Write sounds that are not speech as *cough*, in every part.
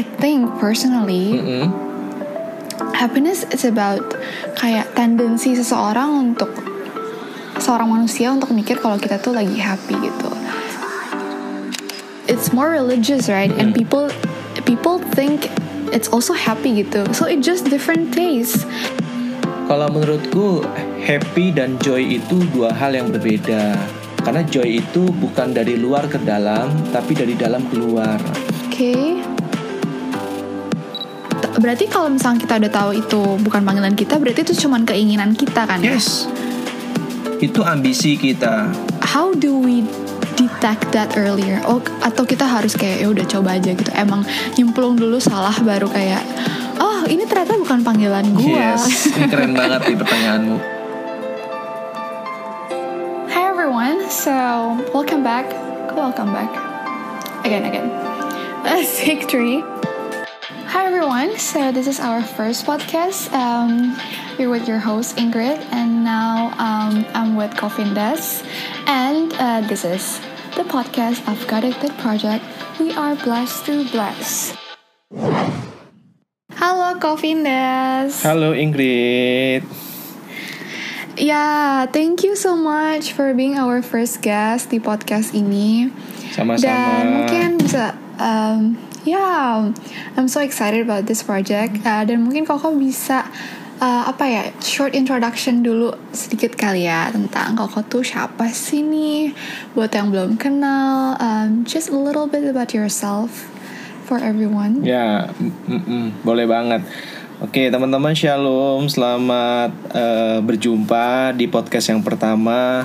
I think personally Mm-mm. happiness is about kayak tendensi seseorang untuk seorang manusia untuk mikir kalau kita tuh lagi happy gitu. It's more religious, right? And people people think it's also happy gitu. So it just different taste. Kalau menurutku happy dan joy itu dua hal yang berbeda. Karena joy itu bukan dari luar ke dalam, tapi dari dalam keluar. Oke. T- Berarti kalau misalnya kita udah tahu itu bukan panggilan kita, berarti itu cuman keinginan kita kan? ya? Yes. Itu ambisi kita. How do we detect that earlier? Oh, atau kita harus kayak ya udah coba aja gitu. Emang nyemplung dulu salah baru kayak oh ini ternyata bukan panggilan gua. Yes, ini keren banget nih pertanyaanmu. Hi everyone. So welcome back. Welcome back. Again, again. *laughs* Three. Hi everyone. So this is our first podcast. Um, we're with your host Ingrid, and now um, I'm with Cofindes, and uh, this is the podcast of God Addicted Project. We are blessed to bless. Halo Cofindes. Halo Ingrid. Yeah, thank you so much for being our first guest di podcast ini. Sama-sama. Dan mungkin bisa, um, ya, I'm so excited about this project. Uh, dan mungkin Koko bisa uh, apa ya, short introduction dulu sedikit kali ya tentang Koko tuh siapa sih nih? Buat yang belum kenal, um, just a little bit about yourself for everyone. Ya, mm, mm, boleh banget. Oke, teman-teman Shalom, selamat eh, berjumpa di podcast yang pertama.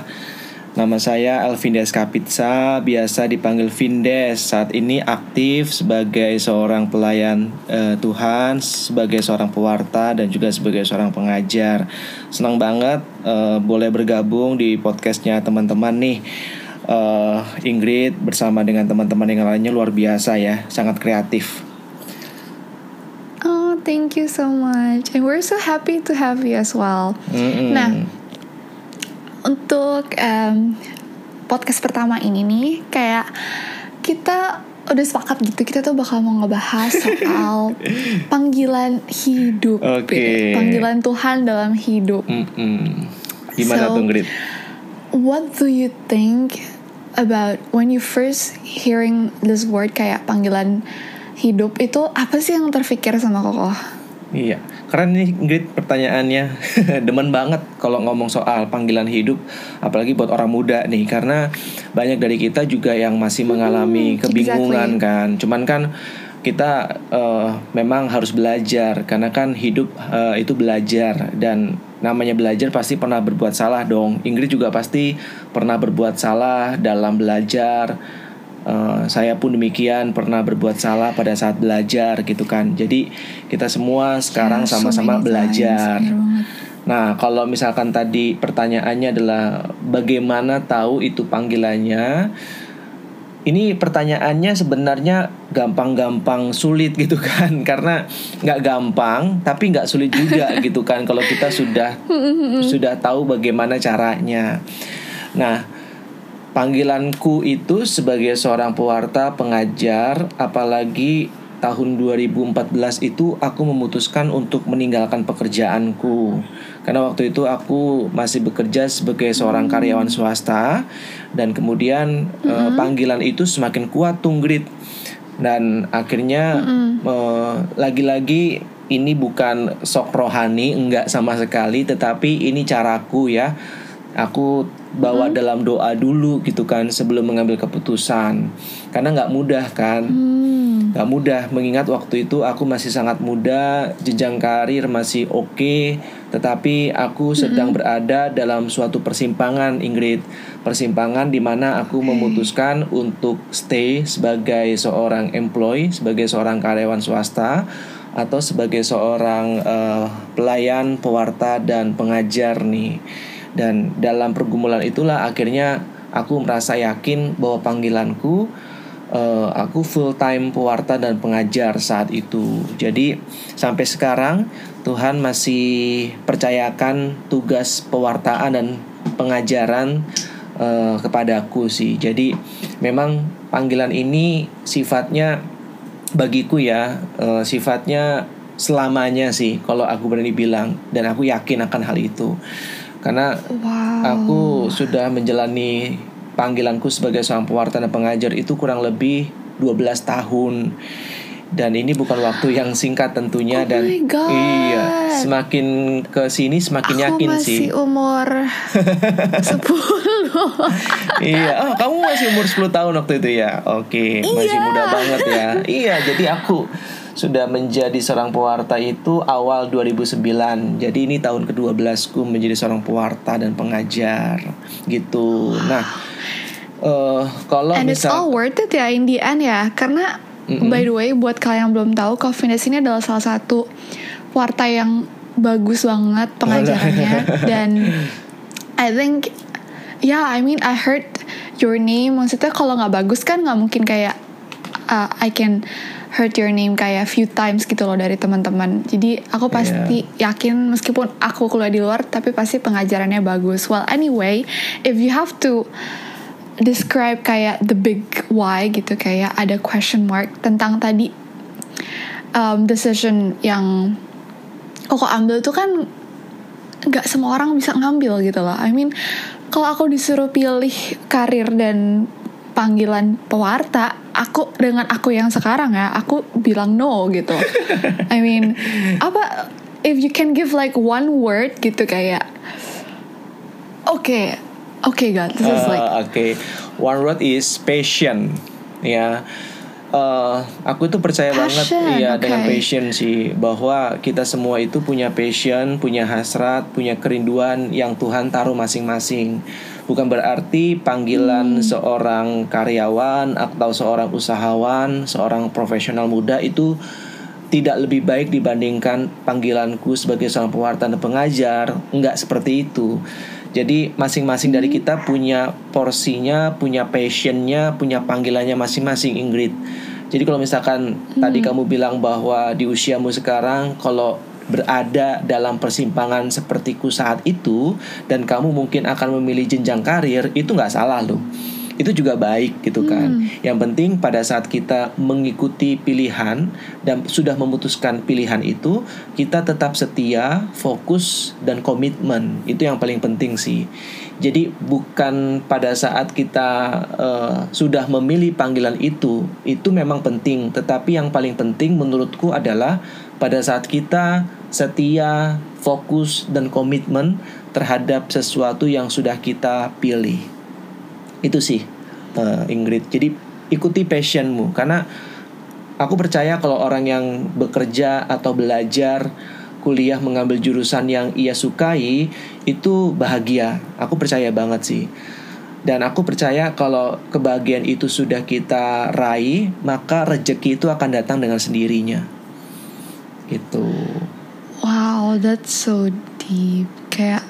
Nama saya Alvindes Kapitsa, biasa dipanggil Vindes. Saat ini aktif sebagai seorang pelayan eh, Tuhan, sebagai seorang pewarta dan juga sebagai seorang pengajar. Senang banget eh, boleh bergabung di podcastnya teman-teman nih. Eh, Ingrid bersama dengan teman-teman yang lainnya luar biasa ya, sangat kreatif. Oh, thank you so much. And we're so happy to have you as well. Mm-mm. Nah, untuk em, podcast pertama ini nih, kayak kita udah sepakat gitu, kita tuh bakal mau ngebahas *laughs* soal panggilan hidup, Oke. panggilan Tuhan dalam hidup. Mm-mm. Gimana So- tuh Grit? What do you think about when you first hearing this word kayak panggilan hidup itu apa sih yang terfikir sama Koko? Iya, keren nih Grit pertanyaannya. *laughs* Demen banget kalau ngomong soal panggilan hidup, apalagi buat orang muda nih, karena banyak dari kita juga yang masih mengalami Hmm, kebingungan exactly. kan. Cuman kan kita eh, memang harus belajar, karena kan hidup eh, itu belajar dan namanya belajar pasti pernah berbuat salah dong. Ingrid juga pasti pernah berbuat salah dalam belajar. Eh, saya pun demikian pernah berbuat salah pada saat belajar gitu kan. Jadi kita semua sekarang so sama-sama belajar. Nah, kalau misalkan tadi pertanyaannya adalah bagaimana tahu itu panggilannya? Ini pertanyaannya sebenarnya gampang-gampang sulit gitu kan *laughs* Karena nggak gampang tapi nggak sulit juga *laughs* gitu kan Kalau kita sudah sudah tahu bagaimana caranya Nah panggilanku itu sebagai seorang pewarta pengajar Apalagi tahun 2014 itu aku memutuskan untuk meninggalkan pekerjaanku. Karena waktu itu aku masih bekerja sebagai seorang karyawan swasta dan kemudian eh, panggilan itu semakin kuat tunggrit. Dan akhirnya eh, lagi-lagi ini bukan sok rohani enggak sama sekali tetapi ini caraku ya. Aku bawa dalam doa dulu gitu kan sebelum mengambil keputusan karena nggak mudah kan Hmm. Gak mudah mengingat waktu itu aku masih sangat muda, jenjang karir masih oke, tetapi aku sedang berada dalam suatu persimpangan, Ingrid. Persimpangan di mana aku memutuskan untuk stay sebagai seorang employee, sebagai seorang karyawan swasta, atau sebagai seorang eh, pelayan, pewarta dan pengajar nih. Dan dalam pergumulan itulah akhirnya aku merasa yakin bahwa panggilanku eh, aku full time pewarta dan pengajar saat itu. Jadi sampai sekarang Tuhan masih percayakan tugas pewartaan dan pengajaran eh, kepadaku sih. Jadi memang panggilan ini sifatnya bagiku ya uh, sifatnya selamanya sih kalau aku berani bilang dan aku yakin akan hal itu karena Wow. aku sudah menjalani panggilanku sebagai seorang pewarta dan pengajar itu kurang lebih 12 tahun dan ini bukan waktu yang singkat tentunya Oh dan my God. iya semakin ke sini semakin Aku yakin masih sih umur *laughs* 10 iya oh kamu masih umur 10 tahun waktu itu ya oke masih Iya. muda banget ya iya jadi aku sudah menjadi seorang pewarta itu awal 2009 jadi ini tahun ke-12 ku menjadi seorang pewarta dan pengajar gitu. Nah eh kalau And it's all misal worth it ya in the end ya. Karena by the way buat kalian yang belum tahu Coffeenish ini adalah salah satu warta yang bagus banget pengajarannya *laughs* Dan I think Ya I mean I heard your name. Maksudnya kalau nggak bagus kan nggak mungkin kayak uh, I can heard your name kayak few times gitu loh dari teman-teman. Jadi aku pasti yakin meskipun aku kuliah di luar Tapi pasti pengajarannya bagus. Well anyway If you have to describe kayak the big why gitu kayak ada question mark tentang tadi um, decision yang koko ambil tuh kan nggak semua orang bisa ngambil gitu loh. I mean kalau aku disuruh pilih karir dan panggilan pewarta, aku dengan aku yang sekarang ya, aku bilang no gitu. *laughs* I mean apa if you can give like one word gitu kayak oke oke God this is like Eh, Oke, one word is passion. Ya, Eh, aku itu percaya banget, Passion, iya dengan passion sih bahwa kita semua itu punya passion, punya hasrat, punya kerinduan yang Tuhan taruh masing-masing. Bukan berarti panggilan seorang karyawan atau seorang usahawan, seorang profesional muda itu tidak lebih baik dibandingkan panggilanku sebagai seorang pewarta dan pengajar. Enggak seperti itu. Jadi masing-masing dari kita punya porsinya, punya passionnya, punya panggilannya masing-masing Ingrid. Jadi kalau misalkan tadi kamu bilang bahwa di usiamu sekarang kalau berada dalam persimpangan sepertiku saat itu dan kamu mungkin akan memilih jenjang karir itu nggak salah loh itu juga baik gitu kan. Yang penting pada saat kita mengikuti pilihan dan sudah memutuskan pilihan itu, kita tetap setia, fokus dan komitmen. Itu yang paling penting sih. Jadi bukan pada saat kita eh, sudah memilih panggilan itu, itu memang penting, tetapi yang paling penting menurutku adalah pada saat kita setia, fokus dan komitmen terhadap sesuatu yang sudah kita pilih. Itu sih eh, Ingrid. Jadi ikuti passionmu. Karena aku percaya kalau orang yang bekerja atau belajar kuliah mengambil jurusan yang ia sukai itu bahagia. Aku percaya banget sih. Dan aku percaya kalau kebahagiaan itu sudah kita raih maka rezeki itu akan datang dengan sendirinya. Gitu Wow, that's so deep. Kayak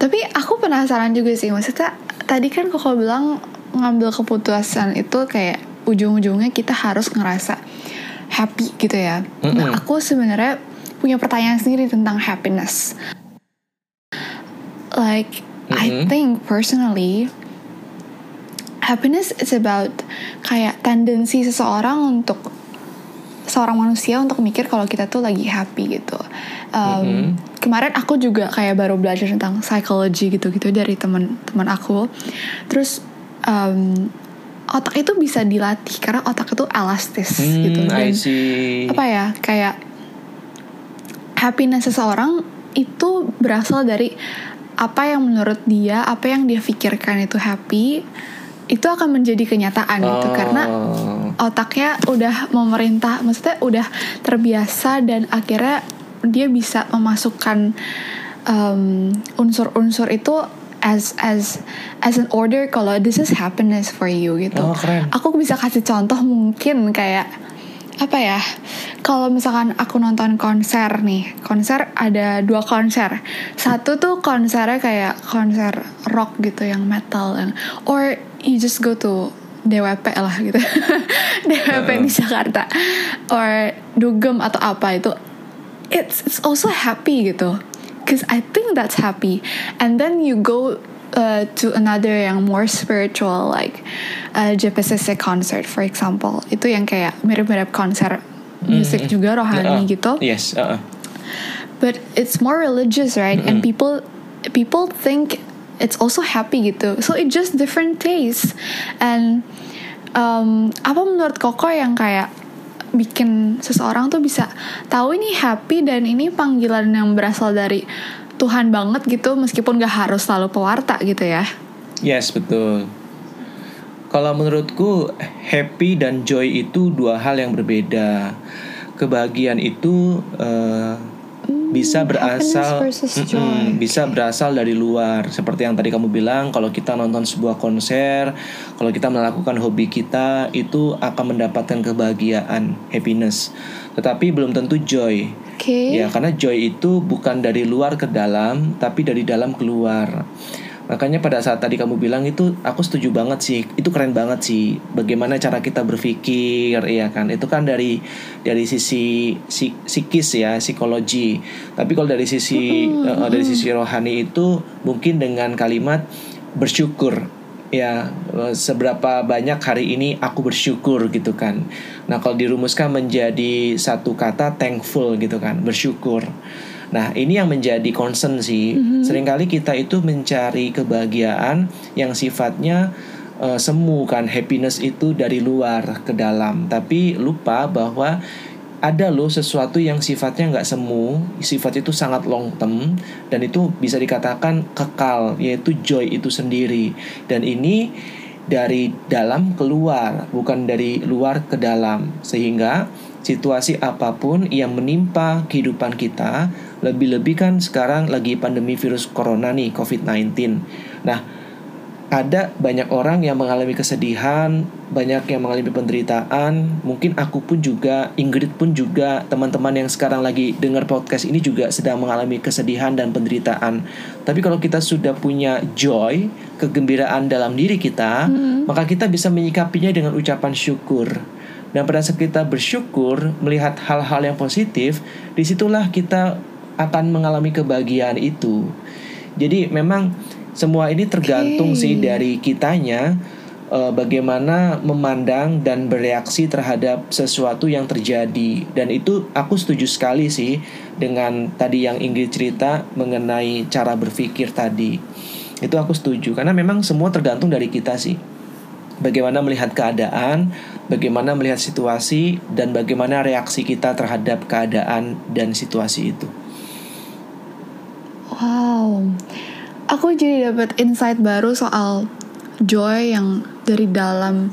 tapi aku penasaran juga sih maksudnya tadi kan koko bilang ngambil keputusan itu kayak ujung-ujungnya kita harus ngerasa happy gitu ya. Nah, Mm-mm. aku sebenarnya punya pertanyaan sendiri tentang happiness. Like I Mm-mm. think personally happiness is about kayak tendensi seseorang untuk seorang manusia untuk mikir kalau kita tuh lagi happy gitu. Um, Mhm. Kemarin aku juga kayak baru belajar tentang psychology gitu-gitu dari teman-teman aku. Terus um, otak itu bisa dilatih karena otak itu elastis gitu. Hmm, I Dan see. apa ya kayak happiness seseorang itu berasal dari apa yang menurut dia, apa yang dia pikirkan itu happy, itu akan menjadi kenyataan gitu karena Oh. otaknya udah memerintah, maksudnya udah terbiasa dan akhirnya dia bisa memasukkan um, unsur-unsur itu as as as an order kalau this is happiness for you gitu. Oh, keren. Aku bisa kasih contoh mungkin kayak apa ya? Kalau misalkan aku nonton konser nih, konser ada dua konser. Satu tuh konsernya kayak konser rock gitu yang metal yang or you just go to DWP lah gitu. *laughs* DWP di Jakarta or dugem atau apa itu it's it's also happy gitu. Cause I think that's happy. And then you go uh, to another yang more spiritual like uh, JPCC concert for example itu yang kayak mirip-mirip konser musik juga rohani Uh, gitu Yes. uh, uh. but it's more religious right and people people think it's also happy gitu so it just different taste and um, apa menurut koko yang kayak bikin seseorang tuh bisa tahu ini happy dan ini panggilan yang berasal dari Tuhan banget gitu meskipun gak harus selalu pewarta gitu ya Yes, betul. Kalau menurutku happy dan joy itu dua hal yang berbeda. Kebahagiaan itu eh, bisa berasal versus Mm-mm, joy. bisa berasal dari luar. Seperti yang tadi kamu bilang, kalau kita nonton sebuah konser, kalau kita melakukan hobi kita itu akan mendapatkan kebahagiaan, happiness. Tetapi belum tentu joy. oke Ya, karena joy itu bukan dari luar ke dalam, tapi dari dalam keluar. Makanya pada saat tadi kamu bilang itu aku setuju banget sih. Itu keren banget sih. Bagaimana cara kita berpikir, ya kan? Itu kan dari dari sisi si- psikis ya, psikologi. Tapi kalau dari sisi eh, dari sisi rohani itu mungkin dengan kalimat bersyukur ya eh, seberapa banyak hari ini aku bersyukur gitu kan. Nah, kalau dirumuskan menjadi satu kata thankful gitu kan, bersyukur. Nah, ini yang menjadi concern sih. Seringkali kita itu mencari kebahagiaan yang sifatnya eh, semu kan, happiness itu dari luar ke dalam, tapi lupa bahwa ada loh sesuatu yang sifatnya nggak semu, sifat itu sangat long term dan itu bisa dikatakan kekal, yaitu joy itu sendiri. Dan ini dari dalam keluar, bukan dari luar ke dalam. Sehingga situasi apa pun yang menimpa kehidupan kita, lebih-lebih kan sekarang lagi pandemi virus corona nih, COVID-19. Nah, ada banyak orang yang mengalami kesedihan, banyak yang mengalami penderitaan. Mungkin aku pun juga, Ingrid pun juga, teman-teman yang sekarang lagi dengar podcast ini juga sedang mengalami kesedihan dan penderitaan. Tapi kalau kita sudah punya joy, kegembiraan dalam diri kita, maka kita bisa menyikapinya dengan ucapan syukur. Dan pada saat kita bersyukur melihat hal-hal yang positif, di situlah kita akan mengalami kebahagiaan itu. Jadi memang semua ini tergantung Oke. sih dari kitanya eh, bagaimana memandang dan bereaksi terhadap sesuatu yang terjadi dan itu aku setuju sekali sih dengan tadi yang Ingrid cerita mengenai cara berpikir tadi itu aku setuju karena memang semua tergantung dari kita sih bagaimana melihat keadaan bagaimana melihat situasi dan bagaimana reaksi kita terhadap keadaan dan situasi itu Wow, aku jadi dapat insight baru soal joy yang dari dalam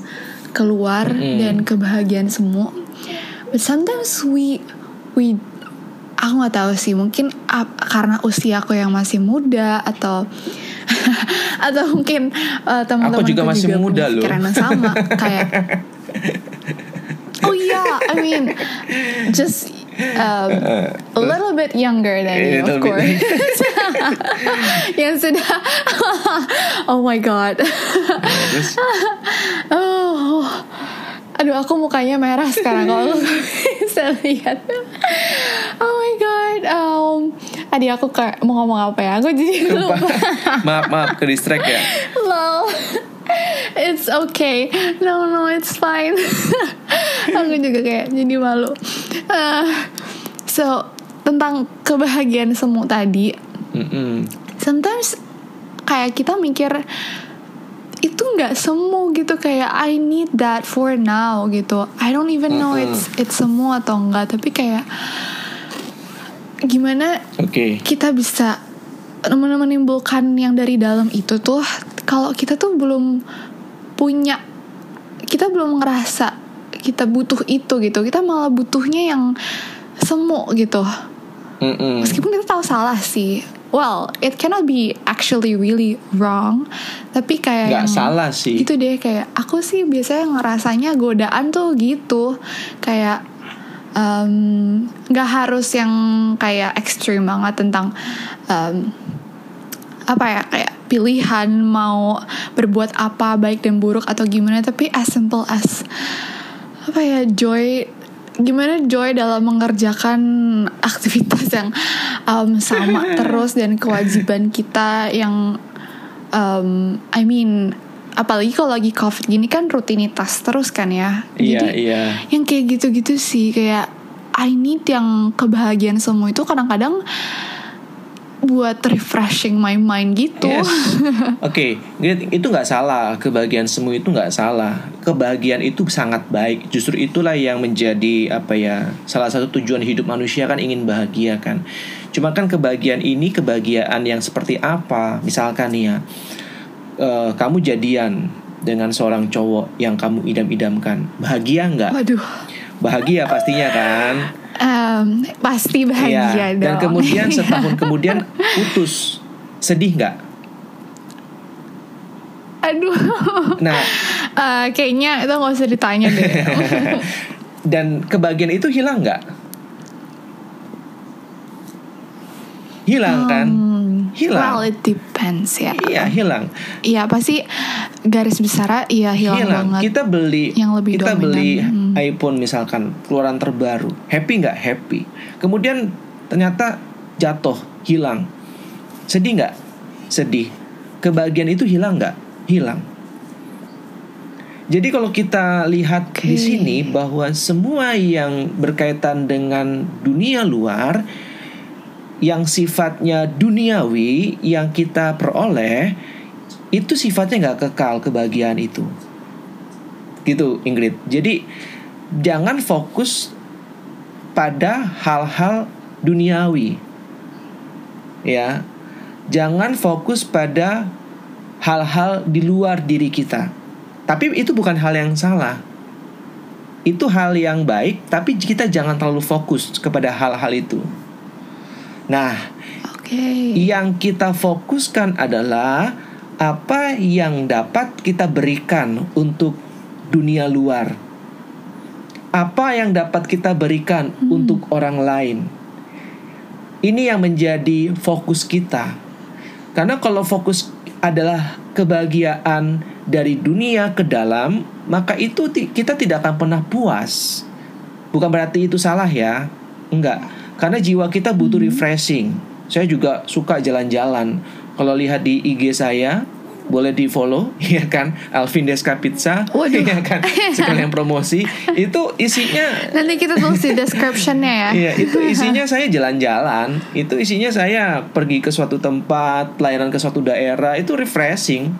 keluar dan kebahagiaan semu. But sometimes we we aku nggak tahu sih mungkin ap- karena usia aku yang masih muda atau *laughs* atau mungkin uh, teman-teman juga masih muda loh. yang sama kayak *laughs* oh iya I mean just um, *laughs* a little bit younger than you of course. *laughs* Yang sudah *laughs* oh my god. Oh. Aduh aku mukanya merah sekarang kalau bisa lihat. Oh my god. Um tadi aku kayak mau ngomong apa ya? Aku jadi lupa lupa. Maaf maaf ke distract ya. Lol. It's okay. No no it's fine. Aku juga kayak jadi malu Ah, so tentang kebahagiaan semu tadi Mm-mm. sometimes kayak kita mikir itu nggak semu gitu. Kayak I need that for now gitu. I don't even know it's it's semu atau enggak tapi kayak gimana oke. kita bisa men- menimbulkan yang dari dalam itu tuh kalau kita tuh belum punya kita belum ngerasa kita butuh itu gitu. Kita malah butuhnya yang semu gitu. Mm-mm. meskipun kita tahu salah sih. Well it cannot be actually really wrong. Tapi kayak nggak yang salah sih. gitu deh kayak aku sih biasanya ngerasanya godaan tuh gitu. Kayak nggak harus yang kayak ekstrim banget tentang em, apa ya kayak pilihan mau berbuat apa baik dan buruk atau gimana. Tapi as simple as apa ya joy gimana joy dalam mengerjakan aktivitas yang um, sama *laughs* terus dan kewajiban kita yang um, I mean apalagi kalau lagi covid gini kan rutinitas terus kan ya Iya, jadi iya. yang kayak gitu-gitu sih kayak I need yang kebahagiaan semua itu kadang-kadang buat refreshing my mind gitu Yes. *laughs* Oke, Grit, itu nggak salah. Kebahagiaan semu itu nggak salah. Kebahagiaan itu sangat baik. Justru itulah yang menjadi apa ya? Salah satu tujuan hidup manusia kan ingin bahagia kan. Cuma kan kebahagiaan ini kebahagiaan yang seperti apa? Misalkan nih ya, eh, kamu jadian dengan seorang cowok yang kamu idam-idamkan, bahagia nggak? waduh Bahagia pastinya kan. em, pasti bahagia Iya, dong Dan kemudian *laughs* setahun kemudian putus, sedih nggak? aduh Nah, *laughs* Eh, kayaknya itu nggak usah ditanya deh *laughs* dan kebahagiaan itu hilang nggak? Hilang kan? Hilang. well it depends ya Iya hilang. Iya pasti garis besar iya hilang, hilang. banget. Kita beli, Yang lebih kita dominan. beli Hmm. iPhone misalkan keluaran terbaru, happy nggak happy? Kemudian ternyata jatuh, hilang. Sedih nggak? Sedih. Kebahagiaan itu hilang nggak? Hilang. Jadi kalau kita lihat di Oke. sini bahwa semua yang berkaitan dengan dunia luar yang sifatnya duniawi yang kita peroleh itu sifatnya nggak kekal kebahagiaan itu. Gitu Ingrid. Jadi jangan fokus pada hal-hal duniawi. Ya jangan fokus pada hal-hal di luar diri kita. Tapi itu bukan hal yang salah. Itu hal yang baik tapi kita jangan terlalu fokus kepada hal-hal itu nah Oke. yang kita fokuskan adalah apa yang dapat kita berikan untuk dunia luar. Apa yang dapat kita berikan untuk orang lain. Ini yang menjadi fokus kita. Karena kalau fokus adalah kebahagiaan dari dunia ke dalam, maka itu kita tidak akan pernah puas. Bukan berarti itu salah ya. Enggak. Karena jiwa kita butuh refreshing. Saya juga suka jalan-jalan. Kalau lihat di IG saya, boleh di follow, *laughs* ya kan? Alvin Deska Pizza, Waduh. ya kan? Sekalian promosi. Itu isinya *laughs* Nanti kita tulis di descriptionnya ya. Iya, itu isinya saya jalan-jalan. Itu isinya saya pergi ke suatu tempat, pelayanan ke suatu daerah, itu refreshing.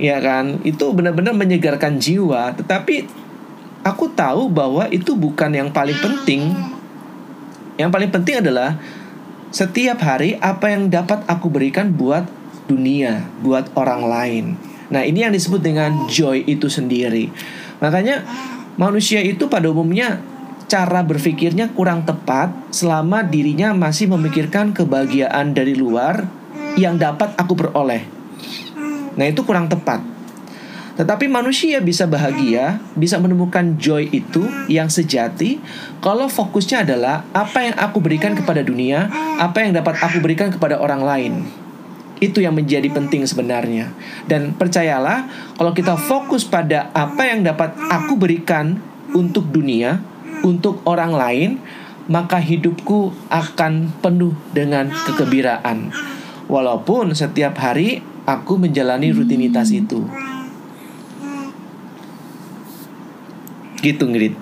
Ya kan? Itu benar-benar menyegarkan jiwa, tetapi aku tahu bahwa itu bukan yang paling penting. Yang paling penting adalah setiap hari apa yang dapat aku berikan buat dunia, buat orang lain. Nah, ini yang disebut dengan joy itu sendiri. Makanya manusia itu pada umumnya cara berpikirnya kurang tepat selama dirinya masih memikirkan kebahagiaan dari luar yang dapat aku peroleh. Nah, itu kurang tepat. Tetapi manusia bisa bahagia, bisa menemukan joy itu yang sejati kalau fokusnya adalah apa yang aku berikan kepada dunia, apa yang dapat aku berikan kepada orang lain. Itu yang menjadi penting sebenarnya. Dan percayalah, kalau kita fokus pada apa yang dapat aku berikan untuk dunia, untuk orang lain, maka hidupku akan penuh dengan kegembiraan. Walaupun setiap hari aku menjalani rutinitas itu. Gitu, Ngrit.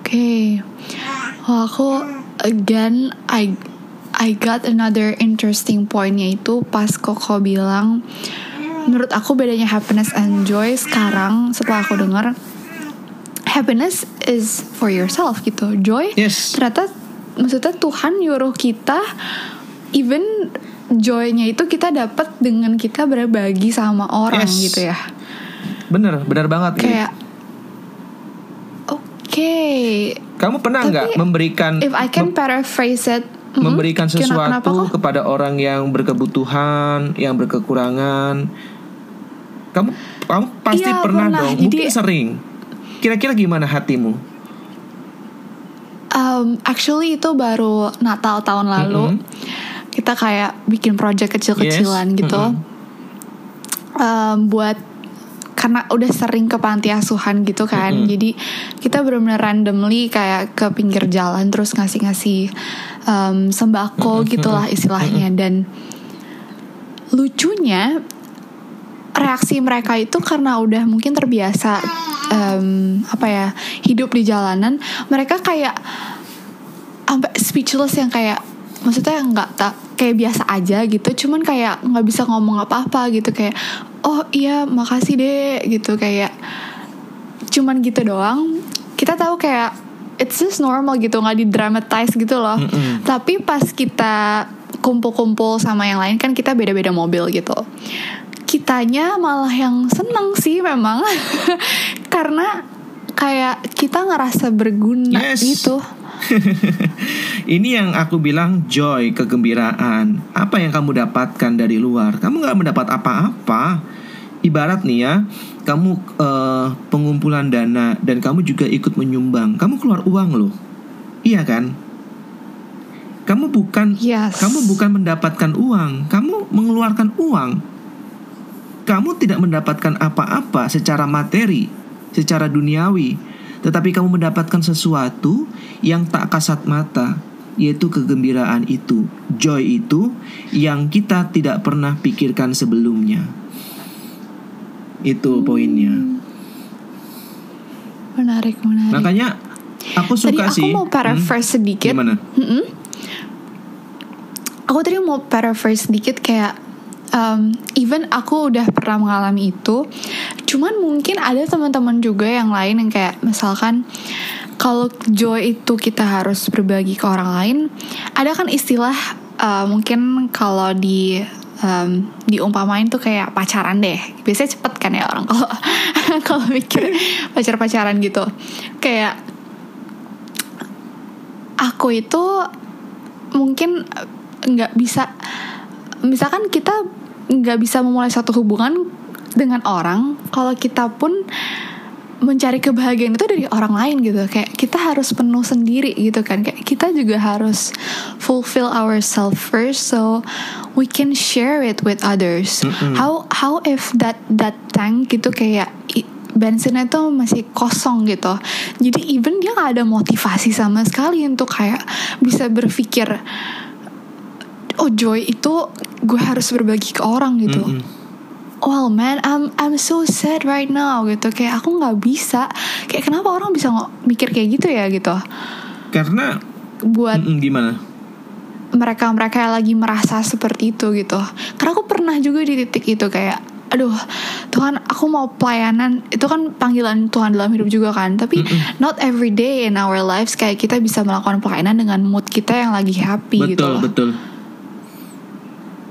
Oke. Wah, aku again I I got another interesting point yaitu pas Koko bilang menurut aku bedanya happiness and joy sekarang setelah aku dengar happiness is for yourself gitu. Joy Yes. ternyata maksudnya Tuhan nyuruh kita even joy-nya itu kita dapat dengan kita berbagi sama orang Yes. gitu ya. Bener, bener banget. Kayak Oke, Kamu pernah nggak memberikan if I can paraphrase it, mhm, memberikan kenapa sesuatu kok? kepada orang yang berkebutuhan, yang berkekurangan? Kamu kamu pasti Iya, pernah, pernah. dong, Jadi- mungkin sering. Kira-kira gimana hatimu? Um, actually itu baru Natal tahun lalu. Kita kayak bikin project kecil-kecilan Yes, gitu. mm-mm. Um, buat karena udah sering ke panti asuhan gitu kan. Mm-mm. Jadi kita benar-benar randomly kayak ke pinggir jalan terus ngasih-ngasih um, sembako gitulah istilahnya dan lucunya reaksi mereka itu karena udah mungkin terbiasa em, apa ya hidup di jalanan mereka kayak sampai speechless yang kayak maksudnya nggak tak kayak biasa aja gitu cuman kayak nggak bisa ngomong apa-apa gitu kayak oh iya makasih deh gitu kayak cuman gitu doang. Kita tahu kayak it's just normal gitu nggak di dramatize gitu loh. Mm-mm. tapi pas kita kumpul-kumpul sama yang lain kan kita beda-beda mobil gitu. Kitanya malah yang seneng sih memang. *laughs* Karena kayak kita ngerasa berguna Yes. gitu *laughs* Ini yang aku bilang joy, kegembiraan. Apa yang kamu dapatkan dari luar? Kamu nggak mendapat apa-apa. Ibarat nih ya, kamu eh, pengumpulan dana dan kamu juga ikut menyumbang. Kamu keluar uang loh, iya kan? Kamu bukan, Yes. kamu bukan mendapatkan uang, kamu mengeluarkan uang. Kamu tidak mendapatkan apa-apa secara materi, secara duniawi, tetapi kamu mendapatkan sesuatu yang tak kasat mata, yaitu kegembiraan itu, joy itu yang kita tidak pernah pikirkan sebelumnya. Itu poinnya. menarik menarik Makanya aku tadi suka aku sih. mau paraphrase sedikit Gimana? Mm-mm. aku tadi mau paraphrase sedikit kayak um, even aku udah pernah mengalami itu cuman mungkin ada teman-teman juga yang lain yang kayak misalkan kalau joy itu kita harus berbagi ke orang lain ada kan istilah uh, mungkin kalau di um, diumpamain tuh kayak pacaran deh. Biasanya cepet kan ya orang kalau *laughs* kalau mikir pacar-pacaran gitu. Kayak aku itu mungkin nggak bisa misalkan kita nggak bisa memulai satu hubungan dengan orang kalau kita pun mencari kebahagiaan itu dari orang lain gitu. Kayak kita harus penuh sendiri gitu kan. Kayak kita juga harus fulfill ourselves first so we can share it with others. Mm-mm. how how if that that tank gitu kayak bensinnya itu masih kosong gitu. Jadi even dia nggak ada motivasi sama sekali untuk kayak bisa berpikir oh joy itu gue harus berbagi ke orang gitu. Mm-mm. well man I'm I'm so sad right now gitu. Kayak aku nggak bisa. Kayak kenapa orang bisa ngo- mikir kayak gitu ya gitu? Karena buat Mm-mm, gimana? mereka-mereka yang lagi merasa seperti itu gitu. Karena aku pernah juga di titik itu kayak aduh Tuhan aku mau pelayanan. Itu kan panggilan Tuhan dalam hidup juga kan. Tapi Mm-mm. not every day in our lives kayak kita bisa melakukan pelayanan dengan mood kita yang lagi happy gitu betul loh. betul betul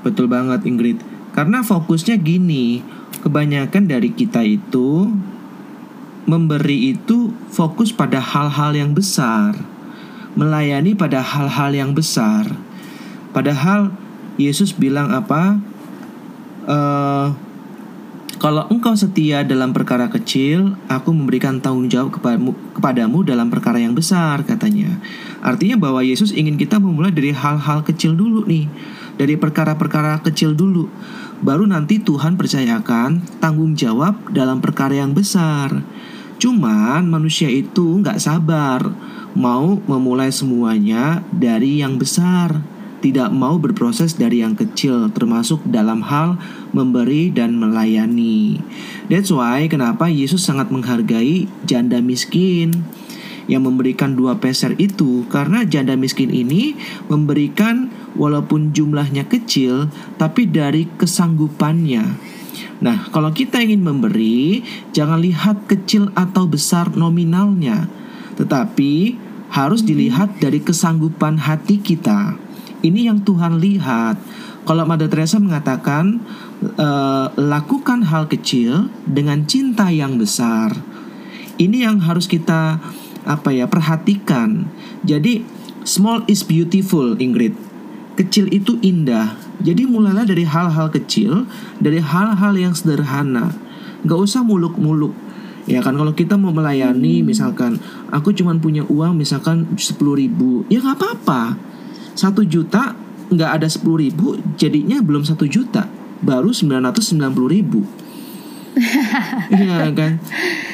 banget Ingrid. Karena fokusnya gini kebanyakan dari kita itu memberi itu fokus pada hal-hal yang besar melayani pada hal-hal yang besar. Padahal Yesus bilang apa? Eh, kalau engkau setia dalam perkara kecil, aku memberikan tanggung jawab kepadamu, kepadamu dalam perkara yang besar, katanya. Artinya bahwa Yesus ingin kita memulai dari hal-hal kecil dulu nih, dari perkara-perkara kecil dulu. Baru nanti Tuhan percayakan tanggung jawab dalam perkara yang besar. Cuman manusia itu nggak sabar, mau memulai semuanya dari yang besar tidak mau berproses dari yang kecil termasuk dalam hal memberi dan melayani. That's why kenapa Yesus sangat menghargai janda miskin yang memberikan dua peser itu karena janda miskin ini memberikan walaupun jumlahnya kecil tapi dari kesanggupannya. Nah, kalau kita ingin memberi, jangan lihat kecil atau besar nominalnya, tetapi harus dilihat dari kesanggupan hati kita. Ini yang Tuhan lihat. Kalau Mother Teresa mengatakan, eh, lakukan hal kecil dengan cinta yang besar. Ini yang harus kita apa ya perhatikan. Jadi small is beautiful, Ingrid. Kecil itu indah. Jadi mulailah dari hal-hal kecil, dari hal-hal yang sederhana. Gak usah muluk-muluk. Ya kan kalau kita mau melayani misalkan aku cuman punya uang misalkan 10.000 ribu ya nggak apa-apa satu juta nggak ada sepuluh ribu jadinya belum satu juta baru 990 ribu *laughs* Iya kan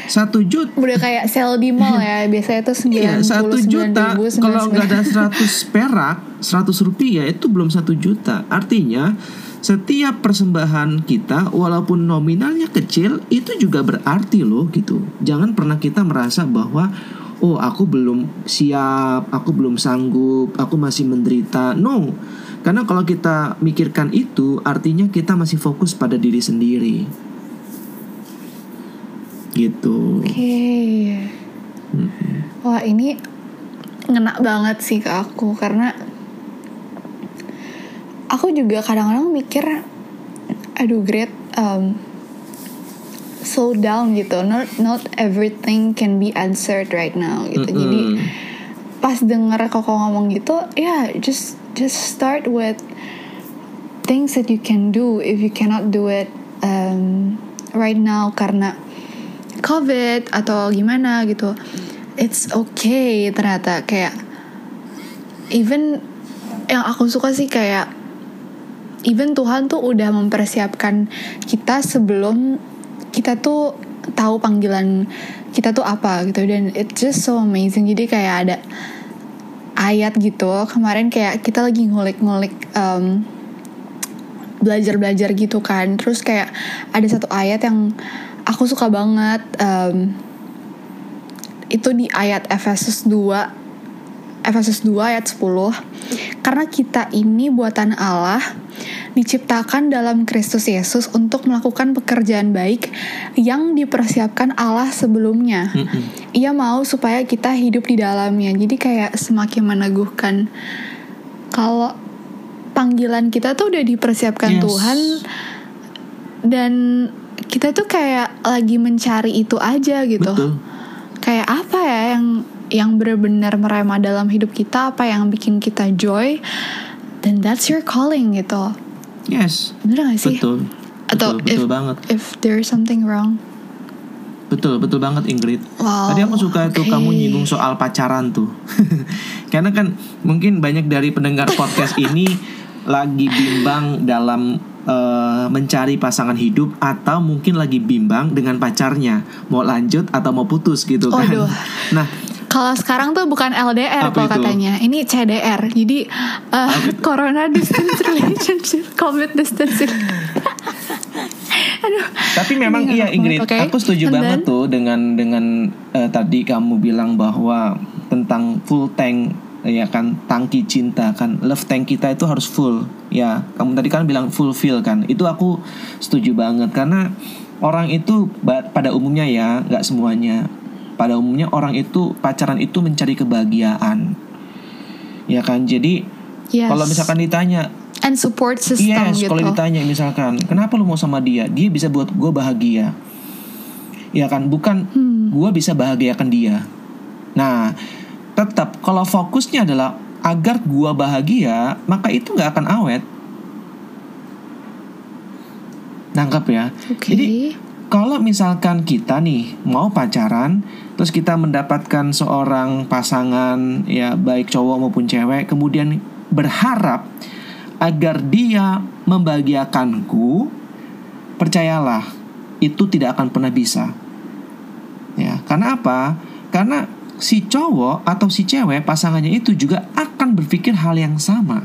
satu juta udah kayak sel di mall ya *laughs* biasanya tuh Iya, 99 satu juta kalau nggak ada 99. 100 perak 100 rupiah itu belum satu juta artinya setiap persembahan kita walaupun nominalnya kecil itu juga berarti loh gitu. Jangan pernah kita merasa bahwa oh aku belum siap, aku belum sanggup, aku masih menderita. No. Karena kalau kita mikirkan itu artinya kita masih fokus pada diri sendiri. Gitu. Oke. Wah ini ngena banget sih ke aku karena aku juga kadang-kadang mikir aduh great um, slow down gitu not not everything can be answered right now gitu Mm-mm. jadi pas denger koko ngomong gitu ya yeah, just just start with things that you can do if you cannot do it um, right now karena covid atau gimana gitu. It's okay ternyata kayak even yang aku suka sih kayak even Tuhan tuh udah mempersiapkan kita sebelum kita tuh tahu panggilan kita tuh apa gitu. Dan it's just so amazing. Jadi kayak ada ayat gitu kemarin kayak kita lagi ngulik-ngulik um, belajar-belajar gitu kan. Terus kayak ada satu ayat yang aku suka banget um, itu di ayat Efesus 2 Efesus 2 ayat 10 Karena kita ini buatan Allah Diciptakan dalam Kristus Yesus Untuk melakukan pekerjaan baik Yang dipersiapkan Allah sebelumnya Mm-mm. Ia mau supaya kita hidup di dalamnya Jadi kayak semakin meneguhkan Kalau panggilan kita tuh udah dipersiapkan Yes. Tuhan Dan kita tuh kayak lagi mencari itu aja gitu Betul. kayak apa ya yang yang benar-benar merema dalam hidup kita apa yang bikin kita joy then that's your calling gitu Yes. bener gak sih Betul. atau betul, betul if, banget. if there's something wrong Betul, betul banget Ingrid. Wow, Tadi aku suka tuh oke. kamu nyinggung soal pacaran tuh. *laughs* Karena kan mungkin banyak dari pendengar podcast ini *laughs* lagi bimbang dalam eh, mencari pasangan hidup atau mungkin lagi bimbang dengan pacarnya mau lanjut atau mau putus gitu kan. Waduh. *laughs* Nah, kalau sekarang tuh bukan LDR Apa itu? katanya ini CDR jadi uh, *laughs* Corona Distance *laughs* Relationship COVID Distance aduh Tapi memang Ini iya Ingrid, oke. aku setuju And banget then? tuh dengan dengan eh, tadi kamu bilang bahwa tentang full tank ya kan tangki cinta kan love tank kita itu harus full ya kamu tadi kan bilang fulfill kan itu aku setuju banget karena orang itu pada umumnya ya nggak semuanya pada umumnya orang itu pacaran itu mencari kebahagiaan ya kan jadi yes. kalau misalkan ditanya and support system Yes, gitu kalau ditanya misalkan, kenapa lu mau sama dia? Dia bisa buat gue bahagia. Ya kan, bukan Hmm. gue bisa bahagiakan dia. Nah, tetap kalau fokusnya adalah agar gue bahagia, maka itu nggak akan awet. Nangkep ya. Oke. Jadi kalau misalkan kita nih mau pacaran, terus kita mendapatkan seorang pasangan ya baik cowok maupun cewek, kemudian berharap agar dia membahagiakanku, percayalah itu tidak akan pernah bisa. Ya, karena apa? Karena si cowok atau si cewek pasangannya itu juga akan berpikir hal yang sama.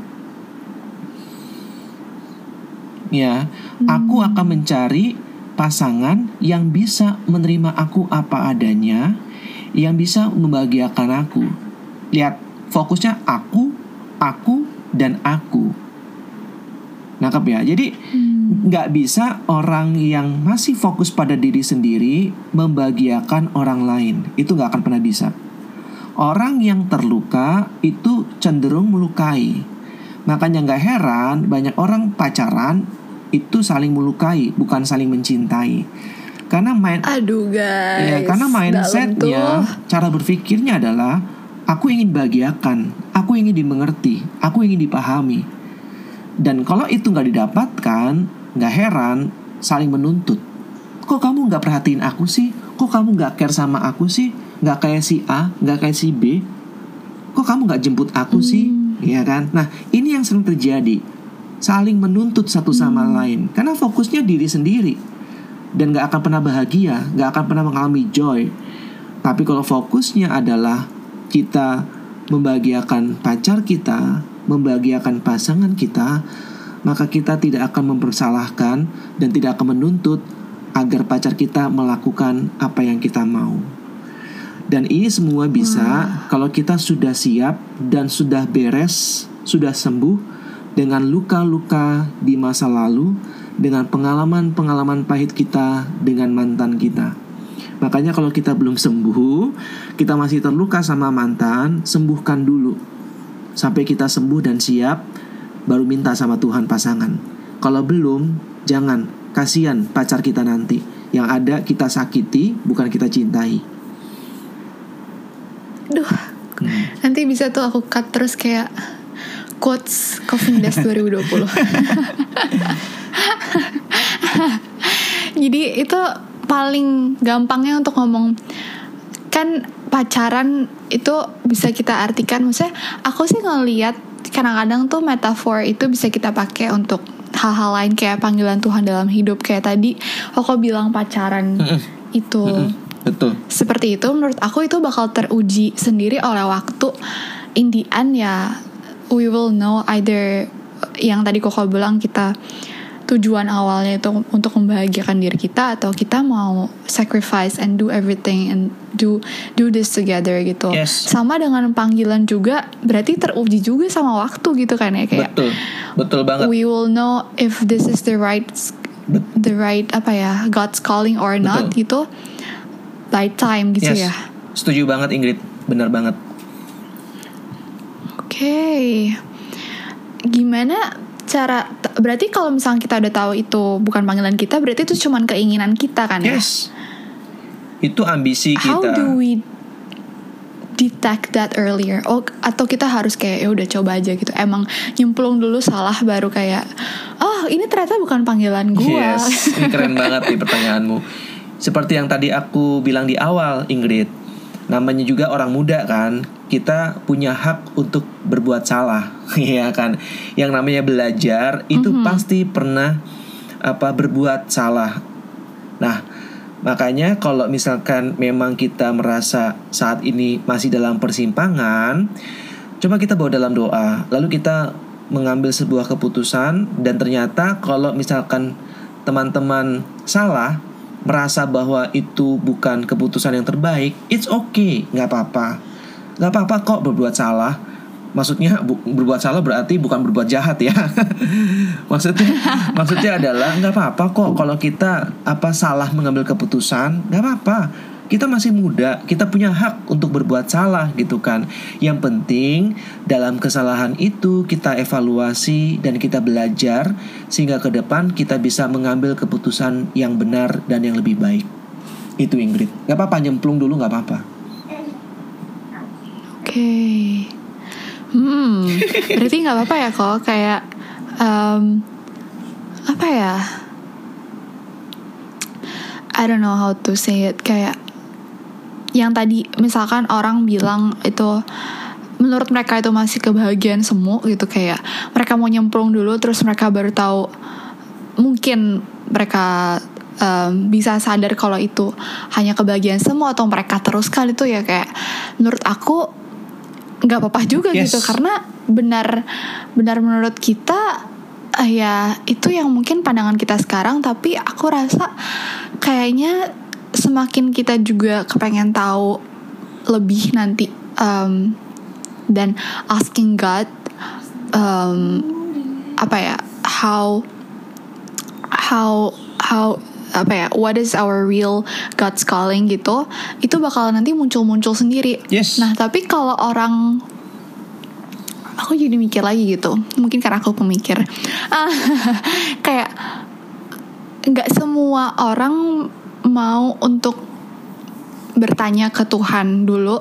Ya, aku akan mencari pasangan yang bisa menerima aku apa adanya, yang bisa membahagiakan aku. Lihat, fokusnya aku, aku, dan aku. Nangkep ya? Jadi Hmm. nggak bisa orang yang masih fokus pada diri sendiri membahagiakan orang lain. Itu nggak akan pernah bisa. Orang yang terluka itu cenderung melukai. Makanya nggak heran banyak orang pacaran itu saling melukai, bukan saling mencintai. Karena main Aduh guys. Ya, karena mindsetnya, cara berpikirnya adalah aku ingin bahagiakan, aku ingin dimengerti, aku ingin dipahami. Dan kalau itu nggak didapatkan, nggak heran saling menuntut. Kok kamu nggak perhatiin aku sih? Kok kamu nggak care sama aku sih? Nggak kayak si A, nggak kayak si B? Kok kamu nggak jemput aku sih? Iya kan? Nah ini yang sering terjadi. Saling menuntut satu sama lain. Karena fokusnya diri sendiri dan gak akan pernah bahagia, gak akan pernah mengalami joy. Tapi kalau fokusnya adalah kita membahagiakan pacar kita, membahagiakan pasangan kita, maka kita tidak akan mempersalahkan dan tidak akan menuntut agar pacar kita melakukan apa yang kita mau. Dan ini semua bisa kalau kita sudah siap dan sudah beres, sudah sembuh dengan luka-luka di masa lalu, dengan pengalaman-pengalaman pahit kita dengan mantan kita. Makanya kalau kita belum sembuh, kita masih terluka sama mantan, sembuhkan dulu. Sampai kita sembuh dan siap, baru minta sama Tuhan pasangan. Kalau belum, jangan. Kasihan pacar kita nanti. Yang ada kita sakiti, bukan kita cintai. Nanti bisa tuh aku cut terus kayak quotes Coffin Dash 2020. Jadi itu paling gampangnya untuk ngomong. Kan pacaran itu bisa kita artikan maksudnya aku sih ngeliat kadang-kadang tuh metafor itu bisa kita pakai untuk hal-hal lain kayak panggilan Tuhan dalam hidup. Kayak tadi aku bilang pacaran itu Betul. seperti itu menurut aku itu bakal teruji sendiri oleh waktu in the end ya we will know either yang tadi Koko bilang kita tujuan awalnya itu untuk membahagiakan diri kita atau kita mau sacrifice and do everything and do do this together gitu. Yes. Sama dengan panggilan juga berarti teruji juga sama waktu gitu kan ya kayak Betul. Betul banget. we will know if this is the right the right apa ya God's calling or not Betul. gitu by time gitu yes. ya. Setuju banget Ingrid. Benar banget. Oke. Gimana cara berarti kalau misalnya kita udah tahu itu bukan panggilan kita berarti itu cuman keinginan kita kan ya? Yes. Itu ambisi kita. How do we detect that earlier? Oh, atau kita harus kayak ya udah coba aja gitu. Emang nyemplung dulu salah baru kayak oh, ini ternyata bukan panggilan gua. Yes, ini keren banget nih pertanyaanmu. *laughs* Seperti yang tadi aku bilang di awal, Ingrid. Namanya juga orang muda kan, kita punya hak untuk berbuat salah, *laughs* ya kan. Yang namanya belajar itu pasti pernah apa berbuat salah. Nah, makanya kalau misalkan memang kita merasa saat ini masih dalam persimpangan, coba kita bawa dalam doa. Lalu kita mengambil sebuah keputusan dan ternyata kalau misalkan teman-teman salah merasa bahwa itu bukan keputusan yang terbaik, it's okay, nggak apa-apa, nggak apa-apa kok berbuat salah. Maksudnya bu- berbuat salah berarti bukan berbuat jahat ya. *laughs* maksudnya *laughs* maksudnya adalah nggak apa-apa kok kalau kita apa salah mengambil keputusan, nggak apa-apa. Kita masih muda, kita punya hak untuk berbuat salah gitu kan. Yang penting dalam kesalahan itu kita evaluasi dan kita belajar sehingga ke depan kita bisa mengambil keputusan yang benar dan yang lebih baik. Itu Ingrid. Gak apa-apa nyemplung dulu gak apa-apa. Oke. Hmm, berarti nggak apa-apa ya kok kayak um, apa ya? I don't know how to say it kayak yang tadi misalkan orang bilang itu menurut mereka itu masih kebahagiaan semu gitu kayak mereka mau nyemplung dulu terus mereka baru tahu mungkin mereka um, bisa sadar kalau itu hanya kebahagiaan semu atau mereka teruskan itu ya kayak menurut aku nggak apa-apa juga Yes. gitu karena benar benar menurut kita eh, ya itu yang mungkin pandangan kita sekarang tapi aku rasa kayaknya semakin kita juga kepengen tahu lebih nanti um, dan asking God um, apa ya how how how apa ya what is our real God's calling gitu itu bakal nanti muncul-muncul sendiri Yes. nah tapi kalau orang aku jadi mikir lagi gitu mungkin karena aku pemikir *laughs* kayak nggak semua orang mau untuk bertanya ke Tuhan dulu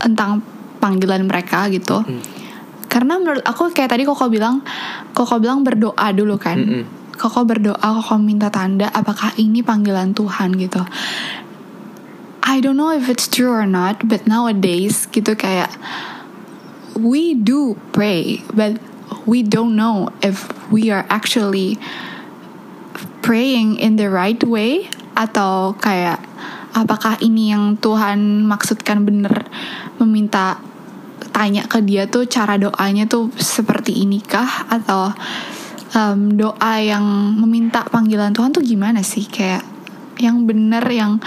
tentang panggilan mereka gitu. Karena menurut aku kayak tadi Koko bilang Koko bilang berdoa dulu kan. Mm-mm. Koko berdoa Koko minta tanda apakah ini panggilan Tuhan gitu. I don't know if it's true or not but nowadays gitu kayak we do pray but we don't know if we are actually praying in the right way atau kayak apakah ini yang Tuhan maksudkan bener? Meminta tanya ke dia tuh cara doanya tuh seperti inikah? Atau um, doa yang meminta panggilan Tuhan tuh gimana sih? Kayak yang bener yang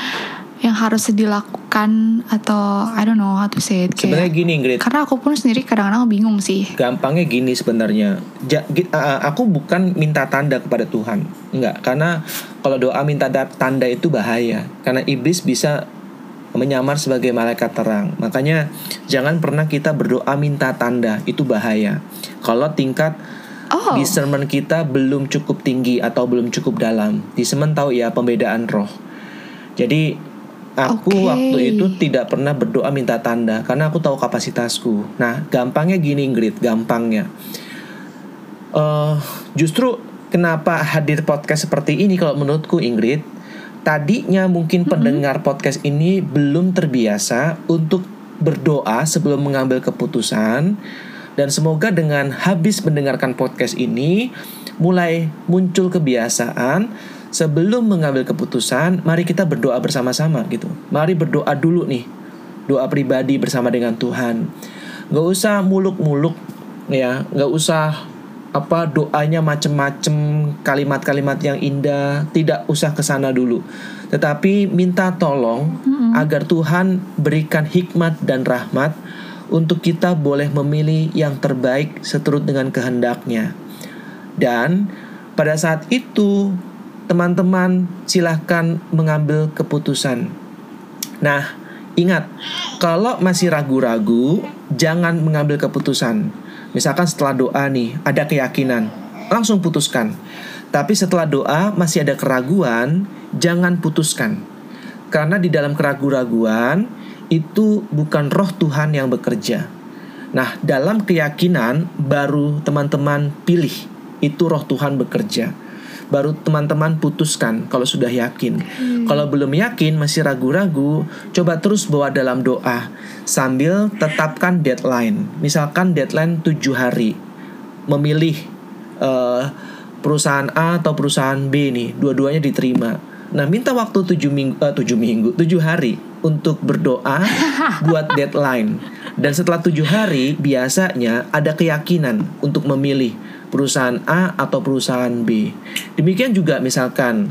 yang harus dilakukan atau I don't know how to say it Sebenarnya gini Ingrid, karena aku pun sendiri kadang-kadang bingung sih gampangnya gini sebenarnya. Ja- uh, aku bukan minta tanda kepada Tuhan, enggak. Karena kalau doa minta da- tanda itu bahaya. Karena iblis bisa menyamar sebagai malaikat terang. Makanya jangan pernah kita berdoa minta tanda, itu bahaya. Kalau tingkat oh discernment kita belum cukup tinggi atau belum cukup dalam. Discernment tahu ya pembedaan roh. Jadi aku Oke. waktu itu tidak pernah berdoa minta tanda karena aku tahu kapasitasku. Nah, gampangnya gini Ingrid, gampangnya. eh justru kenapa hadir podcast seperti ini kalau menurutku Ingrid, tadinya mungkin pendengar podcast ini belum terbiasa untuk berdoa sebelum mengambil keputusan dan semoga dengan habis mendengarkan podcast ini mulai muncul kebiasaan sebelum mengambil keputusan mari kita berdoa bersama-sama gitu. Mari berdoa dulu nih. Doa pribadi bersama dengan Tuhan. Nggak usah muluk-muluk ya. Nggak usah apa doanya macem-macem kalimat-kalimat yang indah. Tidak usah ke sana dulu. Tetapi minta tolong agar Tuhan berikan hikmat dan rahmat untuk kita boleh memilih yang terbaik seturut dengan kehendaknya. Dan pada saat itu teman-teman silahkan mengambil keputusan Nah, ingat, kalau masih ragu-ragu, jangan mengambil keputusan. Misalkan setelah doa nih, ada keyakinan, langsung putuskan. Tapi setelah doa masih ada keraguan, jangan putuskan. Karena di dalam keraguan-raguan itu bukan roh Tuhan yang bekerja. Nah, dalam keyakinan baru teman-teman pilih itu roh Tuhan bekerja. Baru teman-teman putuskan kalau sudah yakin. Kalau belum yakin, masih ragu-ragu, coba terus bawa dalam doa sambil tetapkan deadline. Misalkan deadline 7 hari. Memilih eh, perusahaan A atau perusahaan B nih, dua-duanya diterima. Nah, minta waktu 7 minggu eh, 7 minggu, 7 hari untuk berdoa *laughs* buat deadline. Dan setelah tujuh hari biasanya ada keyakinan untuk memilih perusahaan A atau perusahaan B. Demikian juga misalkan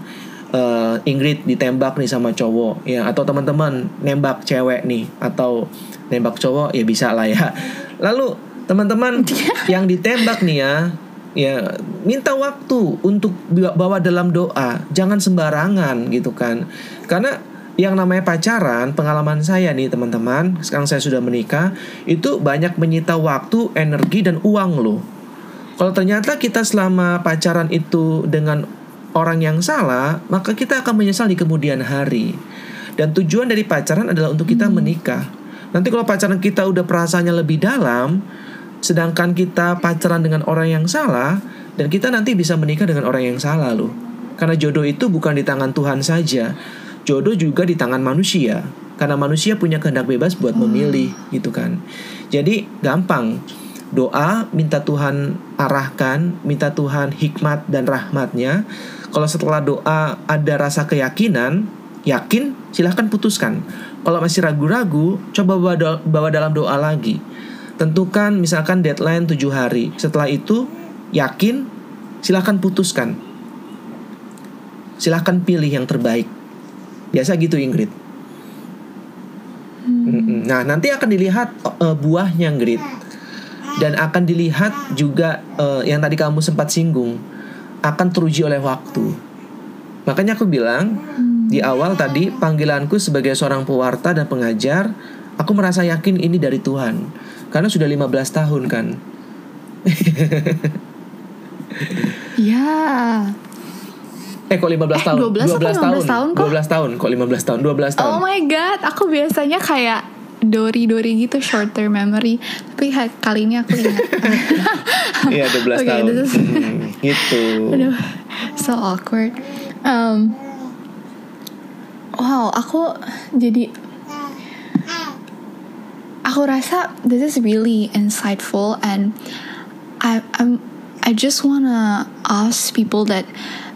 eh, Ingrid ditembak nih sama cowok ya atau teman-teman nembak cewek nih atau nembak cowok ya bisa lah ya. Lalu teman-teman *laughs* yang ditembak nih ya ya minta waktu untuk bawa dalam doa jangan sembarangan gitu kan karena yang namanya pacaran pengalaman saya nih teman-teman sekarang saya sudah menikah itu banyak menyita waktu energi dan uang loh kalau ternyata kita selama pacaran itu dengan orang yang salah, maka kita akan menyesal di kemudian hari. Dan tujuan dari pacaran adalah untuk kita menikah. Nanti kalau pacaran kita udah perasaannya lebih dalam, sedangkan kita pacaran dengan orang yang salah, dan kita nanti bisa menikah dengan orang yang salah loh. Karena jodoh itu bukan di tangan Tuhan saja, jodoh juga di tangan manusia. Karena manusia punya kehendak bebas buat memilih gitu kan. Jadi gampang doa minta Tuhan arahkan, minta Tuhan hikmat dan rahmatnya. Kalau setelah doa ada rasa keyakinan, yakin, silahkan putuskan. Kalau masih ragu-ragu, coba bawa, do- bawa dalam doa lagi. Tentukan misalkan deadline 7 hari. Setelah itu, yakin, silahkan putuskan. Silahkan pilih yang terbaik. Biasa gitu Ingrid. Mm-mm. Nah, nanti akan dilihat eh, buahnya Ingrid dan akan dilihat juga eh, yang tadi kamu sempat singgung akan teruji oleh waktu. Makanya aku bilang di awal tadi panggilanku sebagai seorang pewarta dan pengajar, aku merasa yakin ini dari Tuhan. Karena sudah 15 tahun kan. *laughs* ya Eh kok 15 tahun? 12 apa 15 tahun kok? 12 tahun kok 15 tahun, 12 tahun. oh my god aku biasanya kayak dori-dori gitu short term memory tapi kali ini aku ingat *laughs* Iya 12 *laughs* Oke, tahun. is- Hmm, gitu. Aduh, so awkward. Um, wow, aku jadi aku rasa this is really insightful and I I'm I just wanna ask people that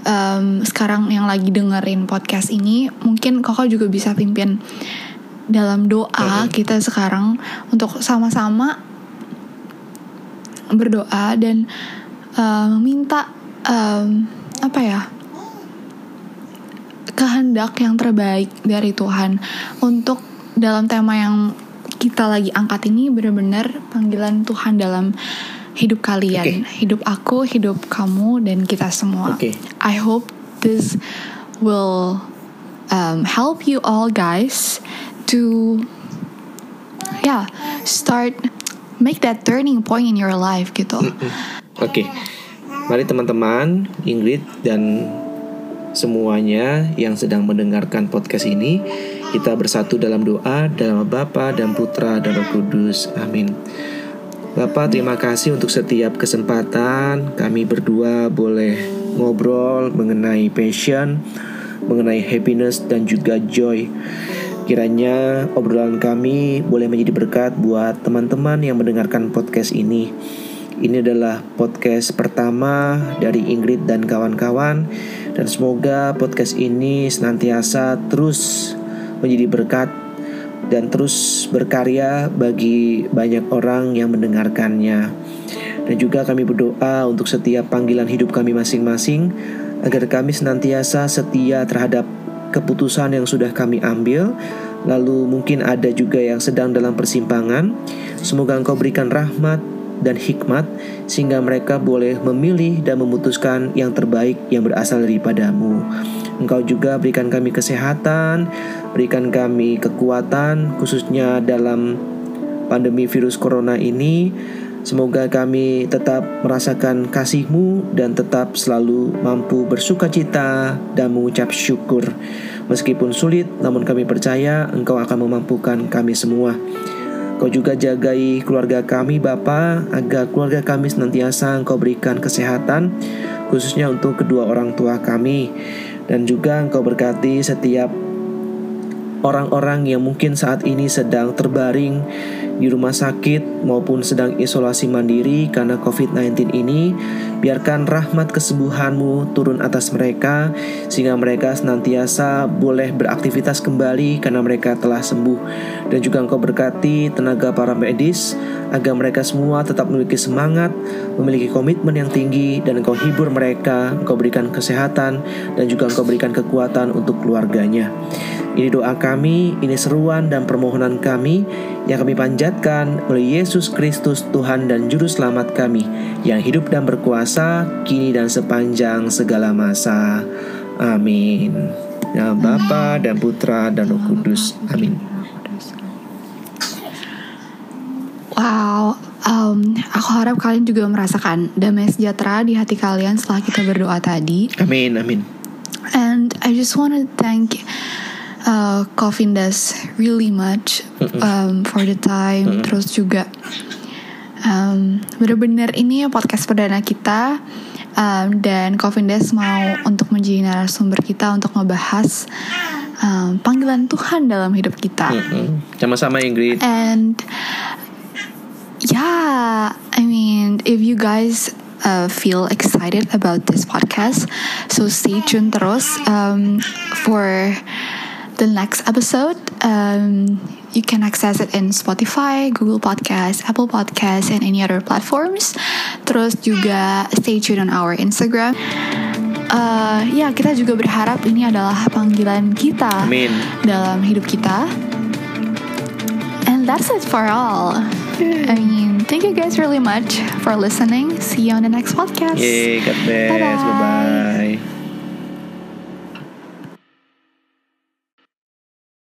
um, sekarang yang lagi dengerin podcast ini mungkin kakak juga bisa pimpin dalam doa kita sekarang untuk sama-sama berdoa dan uh, minta um, apa ya kehendak yang terbaik dari Tuhan untuk dalam tema yang kita lagi angkat ini benar-benar panggilan Tuhan dalam hidup kalian, Oke. hidup aku, hidup kamu dan kita semua. Oke. I hope this will um, help you all guys to yeah start make that turning point in your life gitu. Oke, mari teman-teman, Ingrid dan semuanya yang sedang mendengarkan podcast ini, kita bersatu dalam doa dalam Bapa dan Putra dan Roh Kudus. Amin. Bapak, terima kasih untuk setiap kesempatan kami berdua boleh ngobrol mengenai passion, mengenai happiness dan juga joy. Kiranya obrolan kami boleh menjadi berkat buat teman-teman yang mendengarkan podcast ini. Ini adalah podcast pertama dari Ingrid dan kawan-kawan dan semoga podcast ini senantiasa terus menjadi berkat dan terus berkarya bagi banyak orang yang mendengarkannya. Dan juga kami berdoa untuk setiap panggilan hidup kami masing-masing agar kami senantiasa setia terhadap keputusan yang sudah kami ambil. Lalu mungkin ada juga yang sedang dalam persimpangan. Semoga Engkau berikan rahmat dan hikmat sehingga mereka boleh memilih dan memutuskan yang terbaik yang berasal daripadamu. Engkau juga berikan kami kesehatan, berikan kami kekuatan khususnya dalam pandemi virus corona ini. Semoga kami tetap merasakan kasih-Mu dan tetap selalu mampu bersuka cita dan mengucap syukur. Meskipun sulit, namun kami percaya Engkau akan memampukan kami semua. Kau juga jagai keluarga kami Bapa agar keluarga kami senantiasa Engkau berikan kesehatan khususnya untuk kedua orang tua kami dan juga Engkau berkati setiap orang-orang yang mungkin saat ini sedang terbaring di rumah sakit maupun sedang isolasi mandiri karena COVID-19 ini. Biarkan rahmat kesembuhanmu turun atas mereka sehingga mereka senantiasa boleh beraktivitas kembali karena mereka telah sembuh. Dan juga engkau berkati tenaga para medis agar mereka semua tetap memiliki semangat, memiliki komitmen yang tinggi dan engkau hibur mereka, engkau berikan kesehatan dan juga engkau berikan kekuatan untuk keluarganya. Ini doa kami, ini seruan dan permohonan kami yang kami panjatkan oleh Yesus Kristus Tuhan dan Juru Selamat kami yang hidup dan berkuasa kini dan sepanjang segala masa. Amin. Ya Bapa dan Putra dan Roh Kudus. Amin. Wow, um, aku harap kalian juga merasakan damai sejahtera di hati kalian setelah kita berdoa tadi. Amin. Amin. And I just want to thank uh, Covindas really much um, for the time. Terus juga um, bener-bener ini podcast perdana kita um, dan Covindas mau untuk menjadi narasumber kita untuk ngebahas um, panggilan Tuhan dalam hidup kita. Sama-sama Ingrid. And yeah, I mean, if you guys uh, feel excited about this podcast, so stay tuned terus um, for the next episode. Um, you can access it in Spotify, Google Podcast, Apple Podcast, and any other platforms. Terus juga stay tuned on our Instagram. Uh, ya, kita juga berharap ini adalah panggilan kita Amin. dalam hidup kita. And that's it for all. I mean, thank you guys really much for listening. See you on the next podcast. Yeay, God bless. Bye-bye. Bye-bye.